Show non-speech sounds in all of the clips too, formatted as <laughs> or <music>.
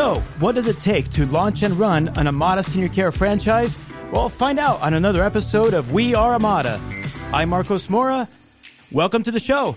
So, what does it take to launch and run an Amada Senior Care franchise? Well, find out on another episode of We Are Amada. I'm Marcos Mora. Welcome to the show.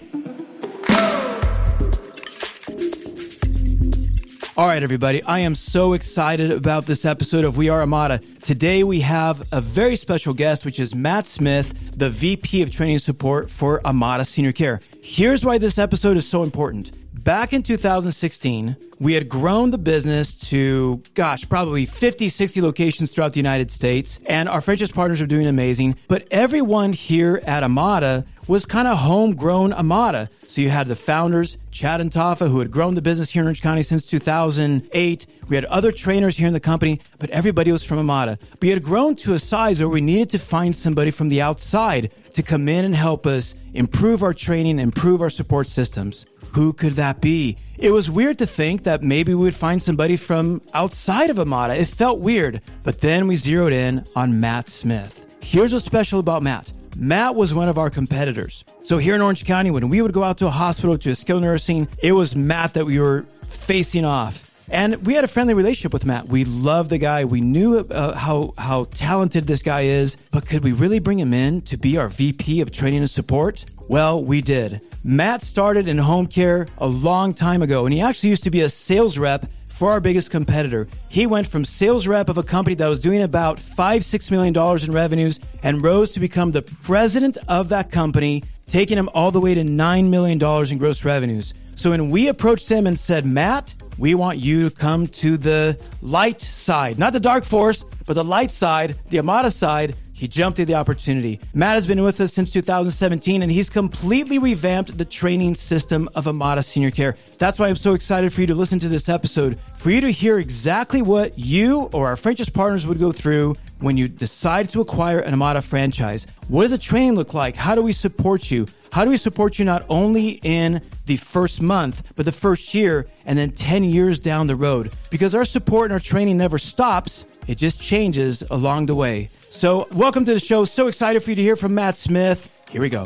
All right, everybody. I am so excited about this episode of We Are Amada. Today we have a very special guest, which is Matt Smith, the VP of Training Support for Amada Senior Care. Here's why this episode is so important. Back in 2016, we had grown the business to, gosh, probably 50, 60 locations throughout the United States, and our franchise partners are doing amazing. But everyone here at Amada was kind of homegrown Amada. So you had the founders, Chad and Tafa, who had grown the business here in Orange County since 2008. We had other trainers here in the company, but everybody was from Amada. We had grown to a size where we needed to find somebody from the outside to come in and help us improve our training, improve our support systems. Who could that be? It was weird to think that maybe we would find somebody from outside of Amada. It felt weird. But then we zeroed in on Matt Smith. Here's what's special about Matt. Matt was one of our competitors. So here in Orange County, when we would go out to a hospital, to a skilled nursing, it was Matt that we were facing off. And we had a friendly relationship with Matt. We loved the guy. We knew uh, how how talented this guy is, but could we really bring him in to be our VP of training and support? Well, we did. Matt started in home care a long time ago, and he actually used to be a sales rep for our biggest competitor. He went from sales rep of a company that was doing about five, six million dollars in revenues and rose to become the president of that company, taking him all the way to nine million dollars in gross revenues. So when we approached him and said, Matt, we want you to come to the light side, not the dark force, but the light side, the Amada side, he jumped at the opportunity. Matt has been with us since 2017 and he's completely revamped the training system of Amada Senior Care. That's why I'm so excited for you to listen to this episode, for you to hear exactly what you or our franchise partners would go through when you decide to acquire an Amada franchise. What does the training look like? How do we support you? How do we support you not only in the first month, but the first year and then 10 years down the road? Because our support and our training never stops, it just changes along the way. So, welcome to the show. So excited for you to hear from Matt Smith. Here we go.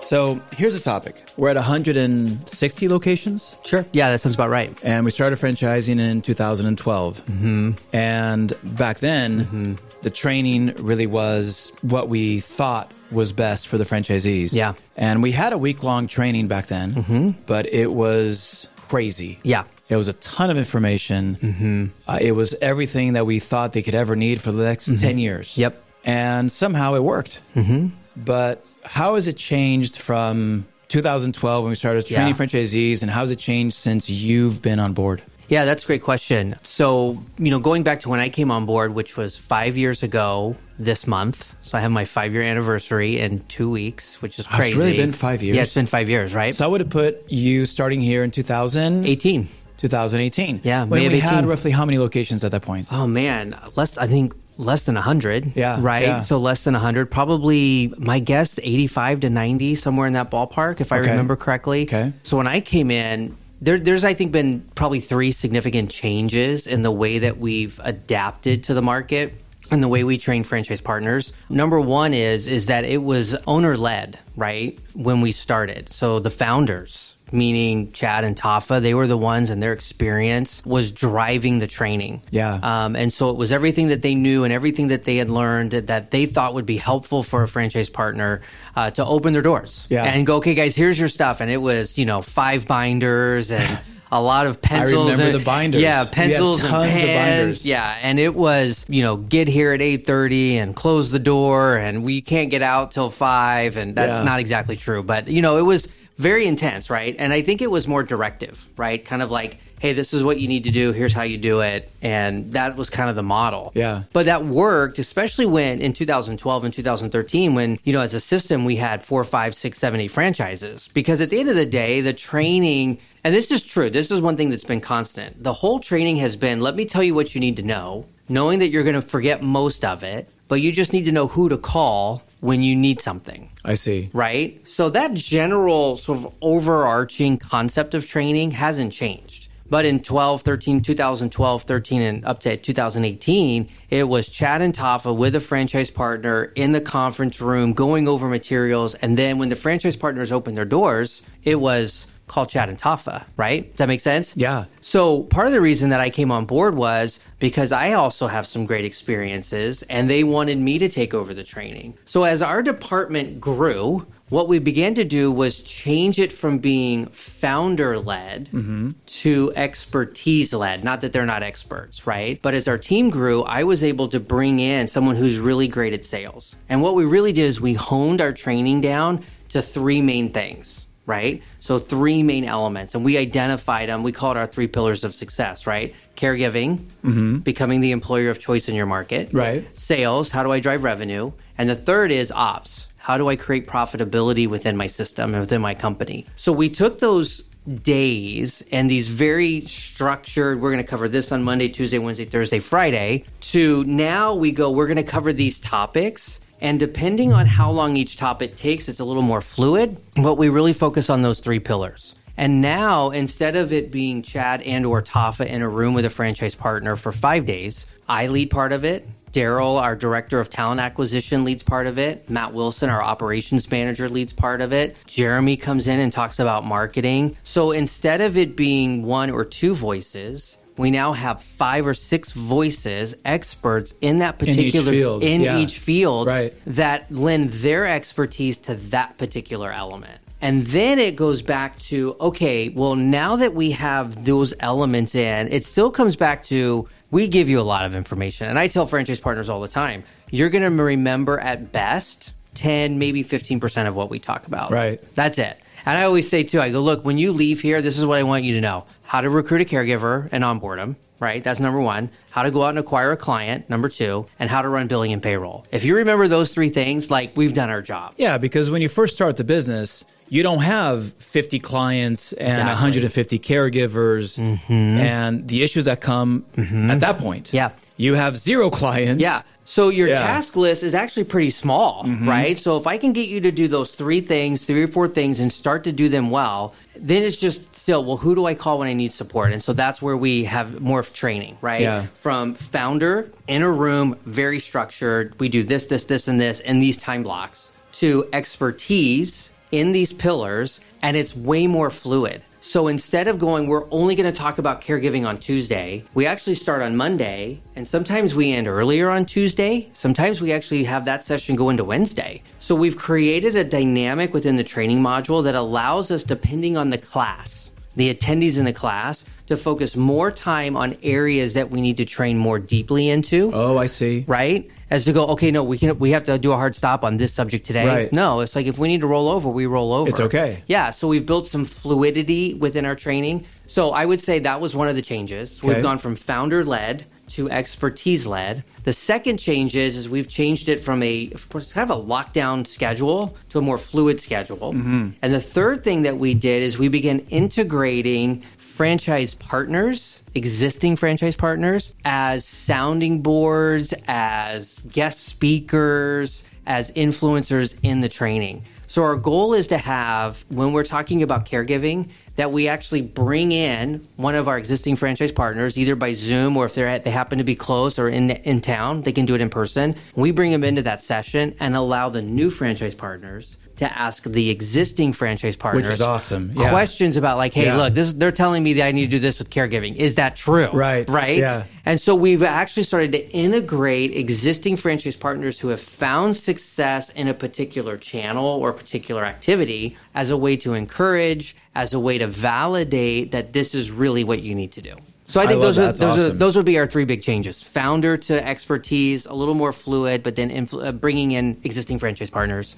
So, here's the topic. We're at 160 locations. Sure. Yeah, that sounds about right. And we started franchising in 2012. Mm-hmm. And back then, Mm-hmm. the training really was what we thought was best for the franchisees. Yeah. And we had a week long training back then, Mm-hmm. but it was crazy. Yeah. It was a ton of information. Mm-hmm. Uh, it was everything that we thought they could ever need for the next 10 years. Mm-hmm. Yep. And somehow it worked. Mm-hmm. But how has it changed from 2012 when we started training Yeah. franchisees, and how has it changed since you've been on board? Yeah, that's a great question. So, you know, going back to when I came on board, which was five years ago this month. So I have my five year anniversary in two weeks, which is crazy. it's really been five years. Yeah, it's been five years, right? So I would have put you starting here in 2018. 2018. Yeah, when we had roughly how many locations at that point? Oh man, less I think less than 100. Yeah, Right? yeah. So less than 100, probably my guess 85 to 90 somewhere in that ballpark if I Okay. remember correctly. Okay. So when I came in there, there's, I think, been probably three significant changes in the way that we've adapted to the market and the way we train franchise partners. Number one is is that it was owner led, right? When we started, so the founders, meaning Chad and Tafa, they were the ones, and their experience was driving the training. Yeah. Um, and so it was everything that they knew and everything that they had learned that they thought would be helpful for a franchise partner uh, to open their doors Yeah. and go, okay, guys, here's your stuff. And it was, you know, five binders and <laughs> a lot of pencils. remember and- the binders. Yeah, pencils tons and of pens. binders. Yeah, and it was, you know, get here at 8.30 and close the door and we can't get out till 5. And that's Yeah. not exactly true. But, you know, it was very intense, right? And I think it was more directive, right? Kind of like, hey, this is what you need to do. Here's how you do it. And that was kind of the model. Yeah. But that worked, especially when in 2012 and 2013, when, you know, as a system, we had four, five, six, seven, eight franchises. Because at the end of the day, the training, and this is true, this is one thing that's been constant. The whole training has been let me tell you what you need to know, knowing that you're going to forget most of it, but you just need to know who to call when you need something I see. right? So that general sort of overarching concept of training hasn't changed. But in 12, 13, 2012, 13, and up to 2018, it was Chad and Tafa with a franchise partner in the conference room going over materials. And then when the franchise partners opened their doors, it was called Chad and Tafa, right? Does that make sense? Yeah. So part of the reason that I came on board was because I also have some great experiences and they wanted me to take over the training. So as our department grew, what we began to do was change it from being founder led mm-hmm. to expertise led. Not that they're not experts, right? But as our team grew, I was able to bring in someone who's really great at sales. And what we really did is we honed our training down to three main things right? So three main elements, and we identified them. We call it our three pillars of success, right? Caregiving, mm-hmm. becoming the employer of choice in your market, Right. Sales, how do I drive revenue? And the third is ops. How do I create profitability within my system and within my company? So we took those days and these very structured, we're going to cover this on Monday, Tuesday, Wednesday, Thursday, Friday, to now we go, we're going to cover these topics. And depending on how long each topic takes, it's a little more fluid, but we really focus on those three pillars. And now, instead of it being Chad and or Tafa in a room with a franchise partner for five days, I lead part of it. Daryl, our director of talent acquisition, leads part of it. Matt Wilson, our operations manager, leads part of it. Jeremy comes in and talks about marketing. So instead of it being one or two voices, we now have five or six voices, experts in that each particular field, in yeah. each field Right. that lend their expertise to that particular element. And then it goes back to okay, well, now that we have those elements in, it still comes back to we give you a lot of information. And I tell franchise partners all the time, you're going to remember at best 10, maybe 15% of what we talk about. Right. That's it. And I always say too, I go, look, when you leave here, this is what I want you to know how to recruit a caregiver and onboard them, right? That's number one. How to go out and acquire a client, number two, and how to run billing and payroll. If you remember those three things, like we've done our job. Yeah, because when you first start the business, you don't have 50 clients and Exactly. 150 caregivers mm-hmm. and the issues that come mm-hmm. at that point. Yeah. You have zero clients. Yeah. So your Yeah. Mm-hmm. task list is actually pretty small, right? So if I can get you to do those three things, three or four things, and start to do them well, then it's just still, well, who do I call when I need support? And so that's where we have more training, right? Yeah. From founder in a room, very structured. We do this, this, this, and this in these time blocks to expertise in these pillars, and it's way more fluid. So instead of going, we're only going to talk about caregiving on Tuesday, we actually start on Monday, and sometimes we end earlier on Tuesday. Sometimes we actually have that session go into Wednesday. So we've created a dynamic within the training module that allows us, depending on the class, the attendees in the class, to focus more time on areas that we need to train more deeply into Oh, I see. right? As to go, okay, no, we can we have to do a hard stop on this subject today. Right. No, it's like if we need to roll over, we roll over. It's okay. Yeah. So we've built some fluidity within our training. So I would say that was one of the changes. Okay. We've gone from founder led to expertise led. The second change is, is we've changed it from a of course, kind of a lockdown schedule to a more fluid schedule. Mm-hmm. And the third thing that we did is we began integrating franchise partners, existing franchise partners, as sounding boards, as guest speakers, as influencers in the training. So our goal is to have, when we're talking about caregiving, that we actually bring in one of our existing franchise partners, either by Zoom or if they're at, they happen to be close or in in town, they can do it in person. We bring them into that session and allow the new franchise partners to ask the existing franchise partners Which is awesome. Yeah. questions about like, hey, Yeah. look, this they're telling me that I need to do this with caregiving. Is that true? Right. Right. Yeah. And so we've actually started to integrate existing franchise partners who have found success in a particular channel or particular activity as a way to encourage, as a way to validate that this is really what you need to do. So I think love those are, that. Those are those would be our three big changes: founder to expertise, a little more fluid, but then influ- uh, bringing in existing franchise partners.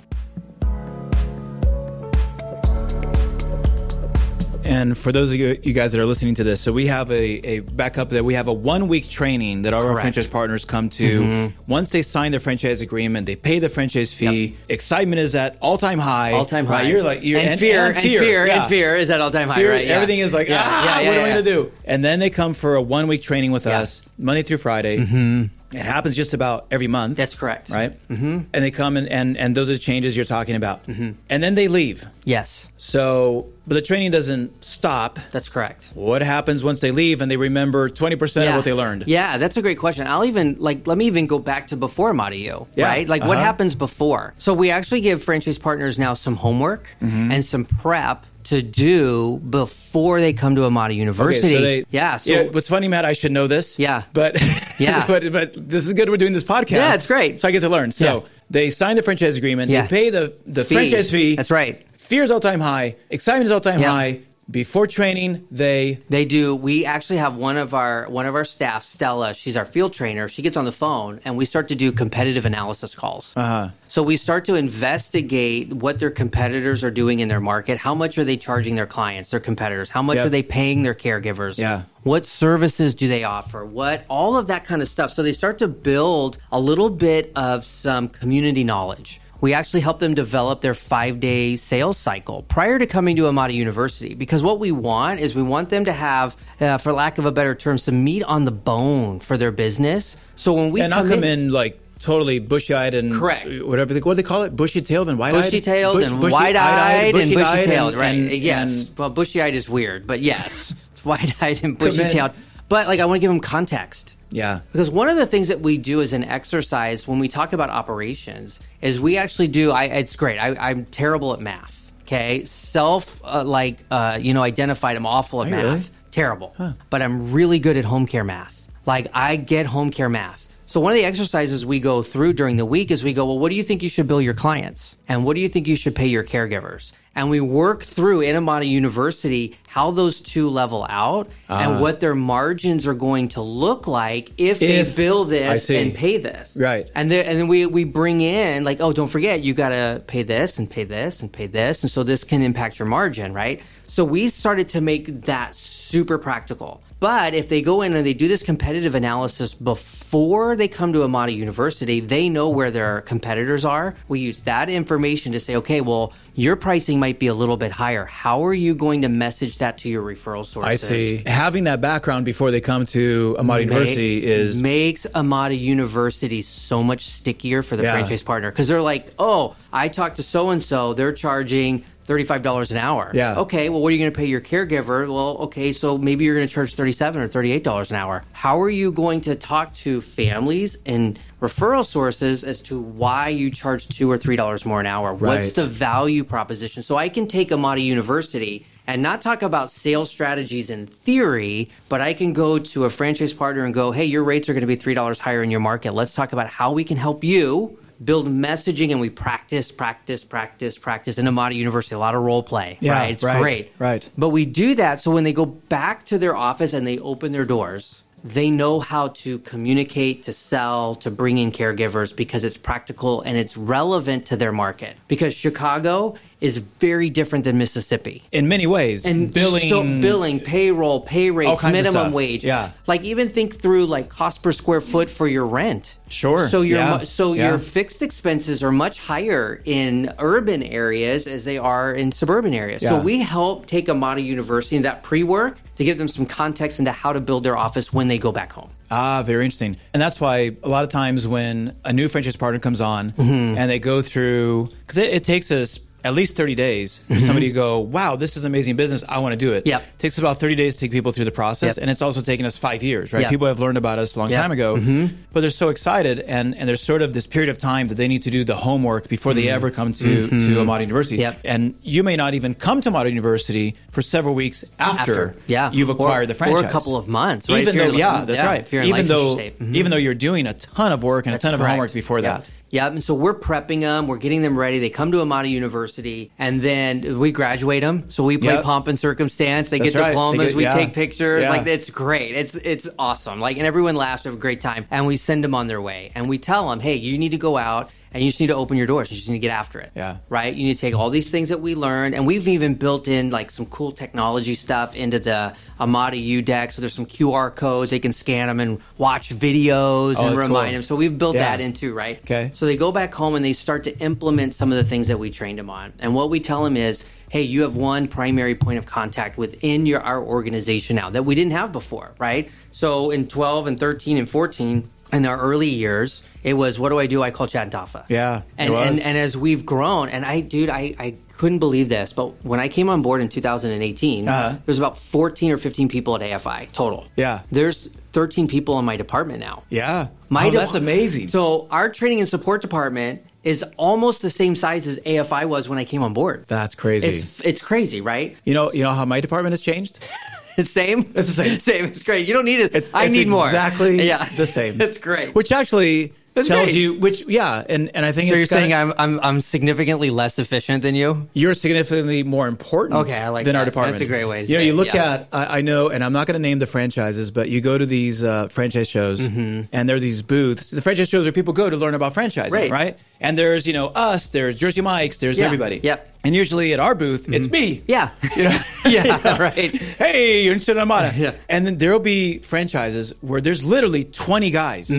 And for those of you, you guys that are listening to this, so we have a, a backup that we have a one week training that all our Correct. Mm-hmm. franchise partners come to. Once they sign their franchise agreement, they pay the franchise fee. Excitement is at all time high. All time high. Right? You're like you're and, fear, and fear, yeah. and fear is at all time high. Fear, right? Yeah. Everything is like, Yeah, ah, what am I going to do? And then they come for a one week training with us, Monday through Friday. It happens just about every month. That's correct. Right? Mm-hmm. And they come and, and, and those are the changes you're talking about. Mm-hmm. And then they leave. Yes. So, but the training doesn't stop. That's correct. What happens once they leave and they remember 20% Yeah. of what they learned? Yeah, that's a great question. I'll even like let me even go back to before Amada U, Yeah. right? Like what Uh-huh. happens before? So we actually give franchise partners now some homework Mm-hmm. and some prep to do before they come to Amada University. Okay, so they, yeah, so what's funny, Matt, I should know this. Yeah. But <laughs> Yeah. but but this is good. We're doing this podcast. Yeah, it's great. So I get to learn. So Yeah. they sign the franchise agreement. Yeah. They pay the the Fee. franchise fee. That's right. Fear is all time high. Excitement is all time Yeah. high. Before training, they They do. We actually have one of our one of our staff, Stella. She's our field trainer. She gets on the phone and we start to do competitive analysis calls. Uh-huh. So we start to investigate what their competitors are doing in their market. How much are they charging their clients, their competitors? How much Yep. are they paying their caregivers? Yeah. What services do they offer? What all of that kind of stuff. So they start to build a little bit of some community knowledge. We actually help them develop their five day sales cycle prior to coming to Amada University because what we want is we want them to have, uh, for lack of a better term, some meat on the bone for their business. So when we and not come in like totally bushy-eyed and Correct. whatever they, what do they call it bushy-tailed and wide-eyed bushy-tailed Bush- and bushy- wide-eyed and bushy-tailed, right? and- yes. and- well, bushy-eyed is weird, but yes, <laughs> it's wide-eyed and bushy-tailed. But like, I want to give them context. Yeah Because one of the things that we do as an exercise when we talk about operations is we actually do. I, it's great. I, I'm terrible at math. Okay, self uh, like uh, you know identified. I'm awful at Are math. really? Terrible. But I'm really good at home care math. Like I get home care math. So one of the exercises we go through during the week is we go, well, what do you think you should bill your clients, and what do you think you should pay your caregivers? And we work through in Amada University how those two level out and ah. what their margins are going to look like if, If- they bill this and pay this. Right. And then and then we we bring in like, oh, don't forget you got to pay this and pay this and pay this, and so this can impact your margin, right? So we started to make that super practical. But if they go in and they do this competitive analysis before they come to Amada University, they know where their competitors are. We use that information to say, okay, well, your pricing might be a little bit higher. How are you going to message that to your referral sources? I see. Having that background before they come to Amada University is makes Amada University so much stickier for the Yeah. franchise partner because they're like, oh, I talked to so and so, they're charging. $35 an hour. Yeah. Okay, well, what are you going to pay your caregiver? Well, okay, so maybe you're going to charge 37 or $38 an hour. How are you going to talk to families and referral sources as to why you charge 2 or $3 more an hour? What's the value proposition? So I can take Amada University and not talk about sales strategies in theory, but I can go to a franchise partner and go, hey, your rates are going to be $3 higher in your market. Let's talk about how we can help you build messaging and we practice, practice, practice, practice in Amada University. A lot of role play, Yeah, right? It's right, great. right. But we do that so when they go back to their office and they open their doors, they know how to communicate, to sell, to bring in caregivers because it's practical and it's relevant to their market. Because Chicago is very different than Mississippi. in many ways And billing so billing, payroll, pay rates, minimum wage. Yeah. Like even think through like cost per square foot for your rent. Sure. So your Yeah. so Yeah. your fixed expenses are much higher in urban areas as they are in suburban areas. So we help take a Amada University and that pre-work to give them some context into how to build their office when they go back home. Ah, very interesting. And that's why a lot of times when a new franchise partner comes on Mm-hmm. and they go through, because it, it takes us at least 30 days for somebody to go, wow, this is amazing business. I want to do it. Mm-hmm. It takes about 30 days to take people through the process. Yep. And it's also taken us five years, right? Yep. People have learned about us a long Yep. Mm-hmm. time ago, but they're so excited. And, and there's sort of this period of time that they need to do the homework before they ever come to, to Amada University. Mm-hmm. Yep. And you may not even come to Amada University for several weeks after, yeah, you've acquired or, the franchise. or a couple of months. Right? Even though, yeah, that's right. If you're in even though. Mhm. even though you're doing a ton of work and a ton of correct. homework before that. Yeah, and so we're prepping them, we're getting them ready. They come to Amada University, and then we graduate them. So we play Yep. pomp and circumstance. They That's get right. They diplomas, get- we yeah. take pictures. Yeah. Like it's great. It's it's awesome. Like and everyone laughs. We have a great time, and we send them on their way. And we tell them, hey, you need to go out. And you just need to open your doors. You just need to get after it. Yeah. Right? You need to take all these things that we learned, and we've even built in like some cool technology stuff into the Amada U deck. So there's some QR codes. They can scan them and watch videos Oh, and remind cool. them. So we've built Yeah. that into, right? Okay. So they go back home and they start to implement some of the things that we trained them on. And what we tell them is, hey, you have one primary point of contact within your our organization now that we didn't have before, right? So in 12 and 13 and 14, in our early years, it was what do I do? I call Chad and Tafa. Yeah, and, and and as we've grown, and I, dude, I, I couldn't believe this, but when I came on board in 2018, Uh-huh. there was about 14 or 15 people at AFI total. Yeah. there's 13 people in my department now. yeah. My oh, de- that's amazing. So our training and support department is almost the same size as AFI was when I came on board. that's crazy. It's it's crazy, right? you know, you know how my department has changed. <laughs> It's <laughs> the same. It's the same. Same. It's great. You don't need it. It's I it's need more. Exactly. Yeah. the same. <laughs> That's great. Which actually That's tells great. you which yeah, and and I think so it's you're saying kinda- I'm, I'm I'm significantly less efficient than you? you're significantly more important Okay, I like than our department. That's a great way to You know, you look yeah. at I, I know, and I'm not going to name the franchises, but you go to these uh, franchise shows, Mm-hmm. and there are these booths. The franchise shows where people go to learn about franchising, Right. right? And there's you know us, there's Jersey Mike's, there's Yeah, everybody. yep. Mm-hmm. And usually at our booth, it's me. Yeah. You know? <laughs> yeah. <laughs> Right. hey, you're interested in Amada. Yeah. And then there'll be franchises where there's literally 20 guys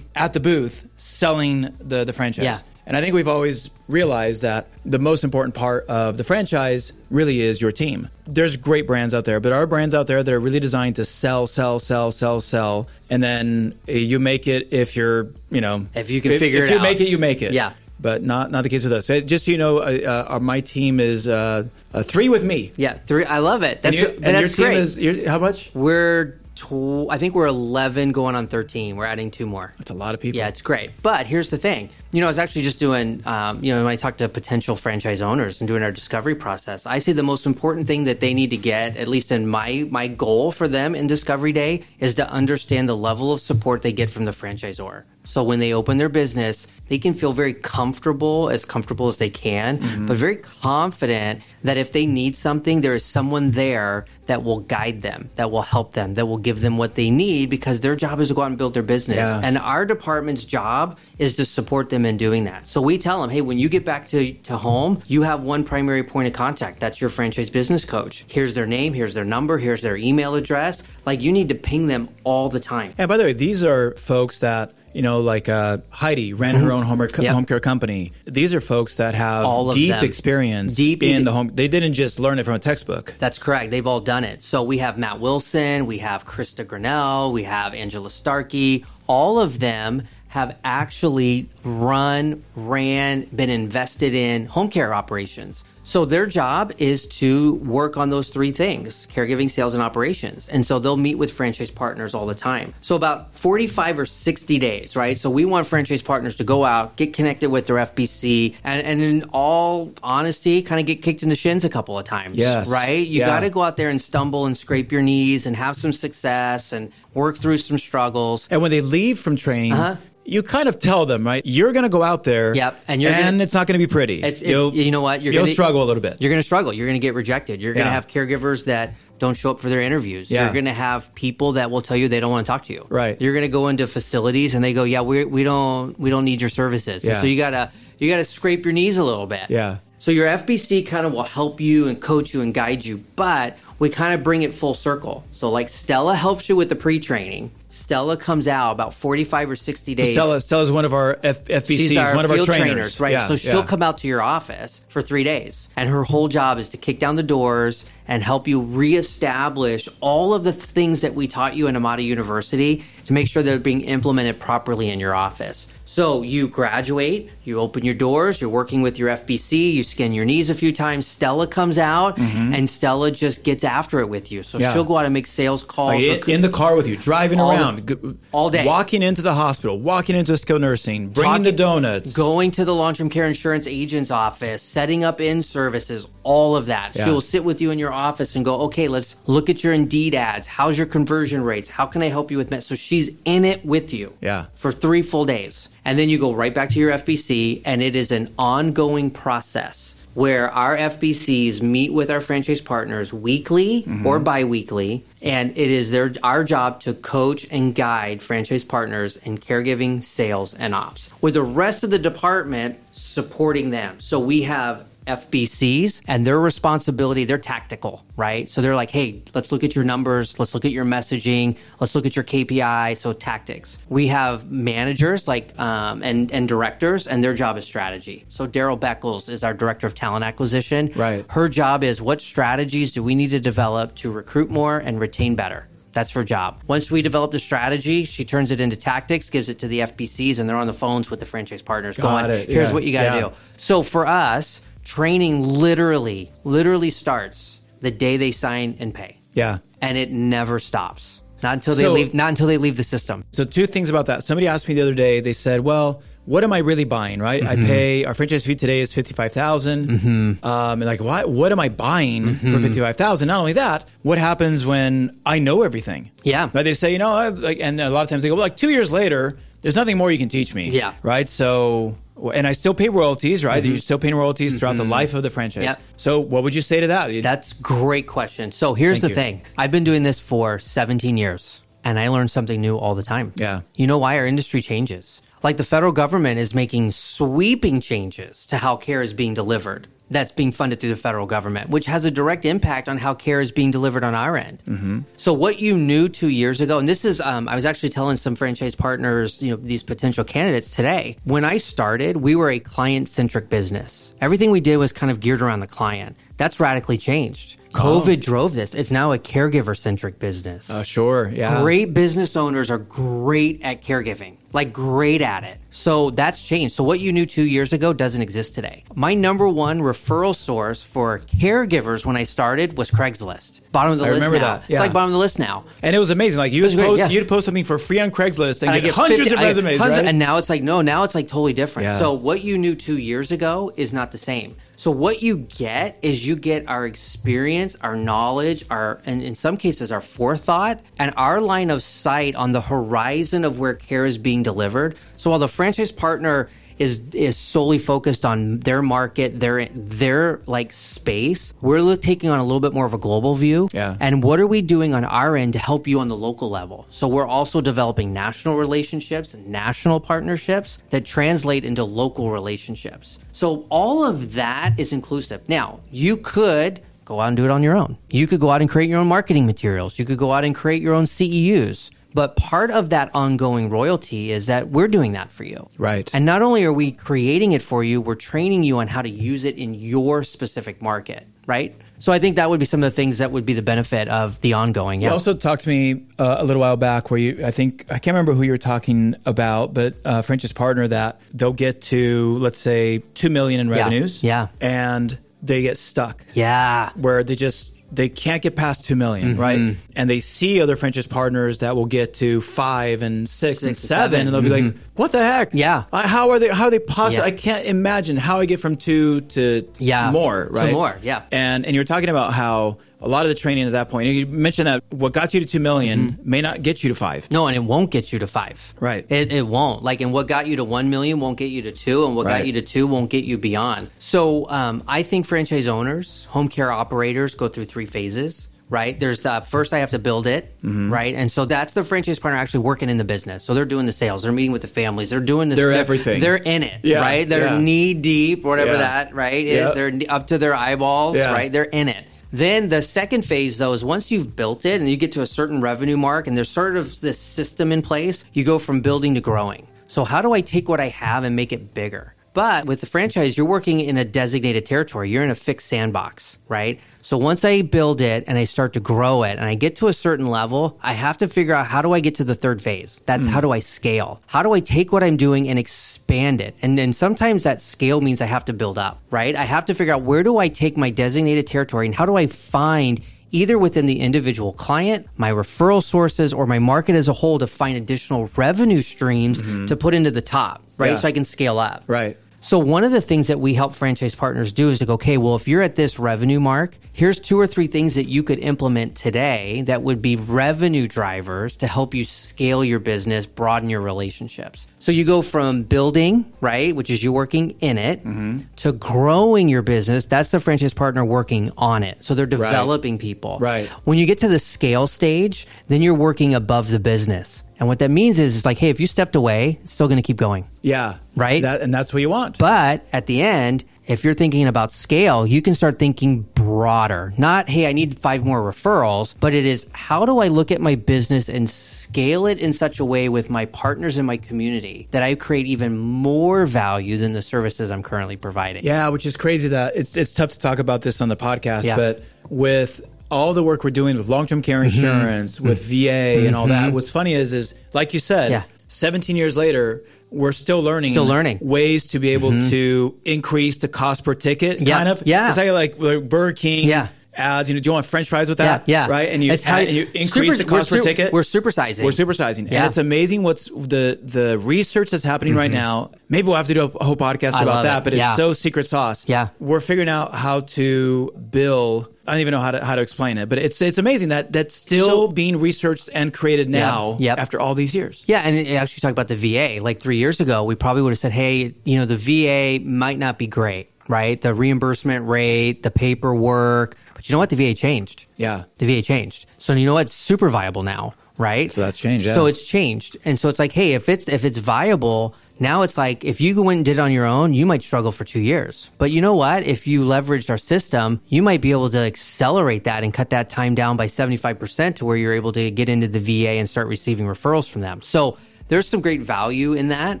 at the booth selling the, the franchise. Yeah. And I think we've always realized that the most important part of the franchise really is your team. There's great brands out there, but there are brands out there that are really designed to sell, sell, sell, sell, sell. And then uh, you make it if you're, you know, If you can figure if it out. If you make it, you make it. Yeah. But not not the case with us. So just so you know, uh, uh, my team is uh, uh, three with me. Yeah. Three. I love it. That's And, you- and your team great. is how much? We're tw- I think we're 11 going on 13. We're adding two more. It's a lot of people. Yeah, it's great. But here's the thing. You know, I was actually just doing, um, you know, when I talk to potential franchise owners and doing our discovery process, I say the most important thing that they need to get, at least in my my goal for them in Discovery Day, is to understand the level of support they get from the franchisor. So when they open their business, they can feel very comfortable, as comfortable as they can, mm-hmm. but very confident that if they need something, there is someone there that will guide them, that will help them, that will give them what they need because their job is to go out and build their business. Yeah. And our department's job is to support them in doing that. So we tell them, hey, when you get back to, to home, you have one primary point of contact. That's your franchise business coach. Here's their name, here's their number, here's their email address. Like you need to ping them all the time. And by the way, these are folks that you know, like uh, Heidi ran her own home, Mm-hmm. Yep. home care company. These are folks that have deep them. experience Deep- in the home. They didn't just learn it from a textbook. That's correct. They've all done it. So we have Matt Wilson, we have Krista Grinnell, we have Angela Starkey. All of them have actually run, ran, been invested in home care operations. So their job is to work on those three things caregiving, sales, and operations. And so they'll meet with franchise partners all the time. So about 45 or 60 days, right? So we want franchise partners to go out, get connected with their FBC, and, and in all honesty, kind of get kicked in the shins a couple of times. Yes. Right? You Yeah. got to go out there and stumble and scrape your knees and have some success and work through some struggles. And when they leave from training, Uh-huh. You kind of tell them, right? You're going to go out there. Yep, and you're and gonna- it's not going to be pretty. It's, it's you know what you're you'll gonna struggle a little bit. You're going to struggle. You're going to get rejected. You're going to Yeah. have caregivers that don't show up for their interviews. Yeah. You're going to have people that will tell you they don't want to talk to you. Right. You're going to go into facilities and they go, "Yeah, we we don't we don't need your services." Yeah. So you got to you got to scrape your knees a little bit. Yeah. So your FBC kind of will help you and coach you and guide you, but we kind of bring it full circle. So like Stella helps you with the pre-training. Stella comes out about 45 or 60 days. Stella, Stella's one of our F- FBCs, She's our one of our field trainers. right? Yeah, so she'll yeah. come out to your office for three days, and her whole job is to kick down the doors and help you reestablish all of the things that we taught you in Amada University to make sure they're being implemented properly in your office. So you graduate, you open your doors, you're working with your FBC, you skin your knees a few times. Stella comes out, and Stella just gets after it with you. So Mm-hmm. Yeah. she'll go out and make sales calls. Like, in, in the car with you, driving All around, g- all day. walking into the hospital, walking into skilled nursing, bringing Talking- the donuts. Going to the long term care insurance agent's office, setting up in services, all of that. Yeah. She will sit with you in your office and go, okay, let's look at your Indeed ads. How's your conversion rates? How can I help you with that? So she's in it with you Yeah. for three full days. And then you go right back to your FBC, and it is an ongoing process where our FBCs meet with our franchise partners weekly mm-hmm. or bi-weekly and it is their our job to coach and guide franchise partners in caregiving, sales and ops. With the rest of the department supporting them. So we have FBCs and their responsibility, they're tactical, right? So they're like, hey, let's look at your numbers, let's look at your messaging, let's look at your KPI, so tactics. We have managers like um, and and directors, and their job is strategy. So Daryl Beckles is our director of talent acquisition. Right. Her job is what strategies do we need to develop to recruit more and retain better. That's her job. Once we develop the strategy, she turns it into tactics, gives it to the FBCs, and they're on the phones with the franchise partners Got going, it. here's Yeah. what you got to Yeah. do. So for us, training literally, literally starts the day they sign and pay. Yeah. And it never stops. Not until they So- leave not until they leave the system. So two things about that. Somebody asked me the other day. They said, "Well, what am I really buying? Right? Mm-hmm. I pay our franchise fee today is fifty five Um, and like, what? What am I buying Mm-hmm. for fifty five thousand? Not only that, what happens when I know everything? Yeah. Right? They say, you know, I've, like, and a lot of times they go, well, like two years later, there's nothing more you can teach me. Yeah. Right. So. And I still pay royalties, right? You're still paying royalties throughout the life of the franchise. Mm-hmm. Yep. So, what would you say to that? That's great question. So here's Thank the you. thing. I've been doing this for 17 years and I learn something new all the time. Yeah. You know why our industry changes? Like the federal government is making sweeping changes to how care is being delivered. That's being funded through the federal government, which has a direct impact on how care is being delivered on our end. Mm-hmm. So, what you knew two years ago, and this is, um, I was actually telling some franchise partners, you know, these potential candidates today. When I started, we were a client centric business. Everything we did was kind of geared around the client. That's radically changed. COVID drove this. It's now a caregiver centric business. uh, sure. Yeah. Great business owners are great at caregiving, like great at it. So that's changed. So what you knew two years ago doesn't exist today. My number one referral source for caregivers when I started was Craigslist. Bottom of the I list remember now. that, It's like bottom of the list now. And it was amazing. Like you would great, post, yeah. you'd post something for free on Craigslist and, I get, get hundreds 50 of resumes, hundreds- right? And now it's like, no, now it's like totally different. Yeah. So what you knew two years ago is not the same. So what you get is you get our experience, our knowledge, our and in some cases our forethought and our line of sight on the horizon of where care is being delivered. So while the franchise partner is is solely focused on their market, their their like space. We're taking on a little bit more of a global view. Yeah. And what are we doing on our end to help you on the local level? So we're also developing national relationships, national partnerships that translate into local relationships. So all of that is inclusive. Now, you could go out and do it on your own. You could go out and create your own marketing materials. You could go out and create your own CEUs. But part of that ongoing royalty is that we're doing that for you. Right. And not only are we creating it for you, we're training you on how to use it in your specific market, right? So I think that would be some of the things that would be the benefit of the ongoing. Yeah. You also talked to me uh, a little while back where you, I think, I can't remember who you were talking about, but uh, franchise partner that they'll get to, let's say, 2 million in revenues. yeah. And they get stuck yeah. where they just, they can't get past 2 million, Mm-hmm. right? And they see other franchise partners that will get to five and six, and Six and seven, seven. and they'll be like, what the heck? Yeah. I, how are they, how are they possible? Yeah. I can't imagine how I get from two to Yeah. more, To right? more, yeah. And, and you're talking about how a lot of the training at that point, you mentioned that what got you to 2 million may not get you to five. No, and it won't get you to five. Right. It, it won't. Like, and what got you to one million won't get you to two, and what Right. got you to two won't get you beyond. So, um, I think franchise owners, home care operators, go through three phases. Right. There's uh, first I have to build it. Mm-hmm. Right. And so that's the franchise partner actually working in the business. So they're doing the sales. They're meeting with the families. They're doing this. They're everything. They're in it. Yeah, Right. They're yeah. knee deep, whatever Yeah. that right is. They're up to their eyeballs. Right. They're in it. Then the second phase, though, is once you've built it and you get to a certain revenue mark and there's sort of this system in place, you go from building to growing. So, how do I take what I have and make it bigger? But with the franchise, you're working in a designated territory. You're in a fixed sandbox, right? So once I build it and I start to grow it and I get to a certain level, I have to figure out how do I get to the third phase? That's hmm. how do I scale? How do I take what I'm doing and expand it? And then sometimes that scale means I have to build up, right? I have to figure out where do I take my designated territory and how do I find either within the individual client, my referral sources, or my market as a whole to find additional revenue streams mm-hmm. to put into the top, right? Yeah. So I can scale up. Right. So one of the things that we help franchise partners do is to go, okay, well, if you're at this revenue mark, here's two or three things that you could implement today that would be revenue drivers to help you scale your business, broaden your relationships. So you go from building, right, which is you working in it, mm-hmm. to growing your business. That's the franchise partner working on it. So they're developing people. Right. When you get to the scale stage, then you're working above the business. And what that means is, it's like, hey, if you stepped away, it's still going to keep going. Yeah. Right? That, and that's what you want. But at the end, if you're thinking about scale, you can start thinking broader. Not, hey, I need five more referrals, but it is, how do I look at my business and scale it in such a way with my partners in my community that I create even more value than the services I'm currently providing? Yeah, which is crazy that it's it's tough to talk about this on the podcast, Yeah. but with all the work we're doing with long-term care Mm-hmm. insurance, with VA and all that. What's funny is, is like you said, Yeah. 17 years later, we're still learning, Still learning. Mm-hmm. ways to be able to increase the cost per ticket. Yeah. Kind of, Yeah. It's like like, like Burger King. Yeah. Ads, you know, do you want French fries with that? yeah, yeah. right. And you, It's how- and you increase super- the cost per su- ticket. we're supersizing. We're supersizing, Yeah. and it's amazing what's the the research that's happening right mm-hmm. now. Maybe we'll have to do a whole podcast I about that, it. but it's Yeah. so secret sauce. Yeah. we're figuring out how to bill. I don't even know how to how to explain it, but it's it's amazing that that's still So- being researched and created now Yep. after all these years. Yeah, and it actually talk about the VA. Like three years ago, we probably would have said, "Hey, you know, the VA might not be great, right? The reimbursement rate, the paperwork, but you know what? The VA changed. Yeah. the VA changed. So you know what? It's super viable now, right? So that's changed, So it's changed, and so it's like, hey, if it's if it's viable. Now it's like if you went and did it on your own, you might struggle for two years. But you know what? If you leveraged our system, you might be able to accelerate that and cut that time down by 75% to where you're able to get into the VA and start receiving referrals from them. So there's some great value in that,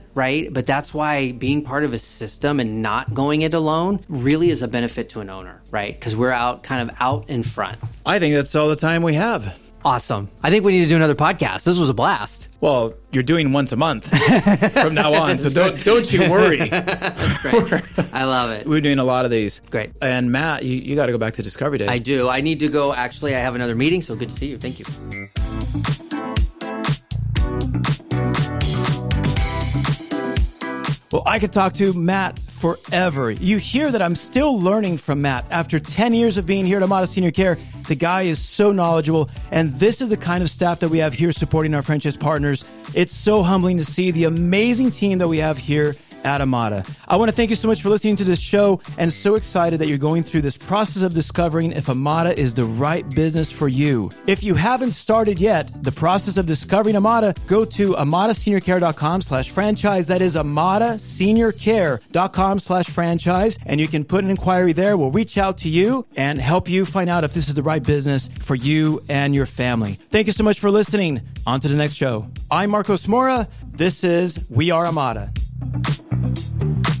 right? But that's why being part of a system and not going it alone really is a benefit to an owner, right? Because we're out kind of out in front. I think that's all the time we have. Awesome. I think we need to do another podcast. This was a blast. Well, you're doing once a month <laughs> from now on, <laughs> so don't don't you worry. <laughs> Great. I love it. We're doing a lot of these. Great. And Matt, you, you got to go back to Discovery Day. I do. I need to go. Actually, I have another meeting, so good to see you. Thank you. Well, I could talk to Matt forever. You hear that I'm still learning from Matt. After 10 years of being here at Amada Senior Care, the guy is so knowledgeable, and this is the kind of staff that we have here supporting our franchise partners. It's so humbling to see the amazing team that we have here at Amada. I want to thank you so much for listening to this show and so excited that you're going through this process of discovering if Amada is the right business for you. If you haven't started yet, the process of discovering Amada, go to amadaseniorcare.com slash franchise. That is amadaseniorcare.com slash franchise. And you can put an inquiry there. We'll reach out to you and help you find out if this is the right business for you and your family. Thank you so much for listening. On to the next show. I'm Marcos Mora. This is We Are Amada. Thank you.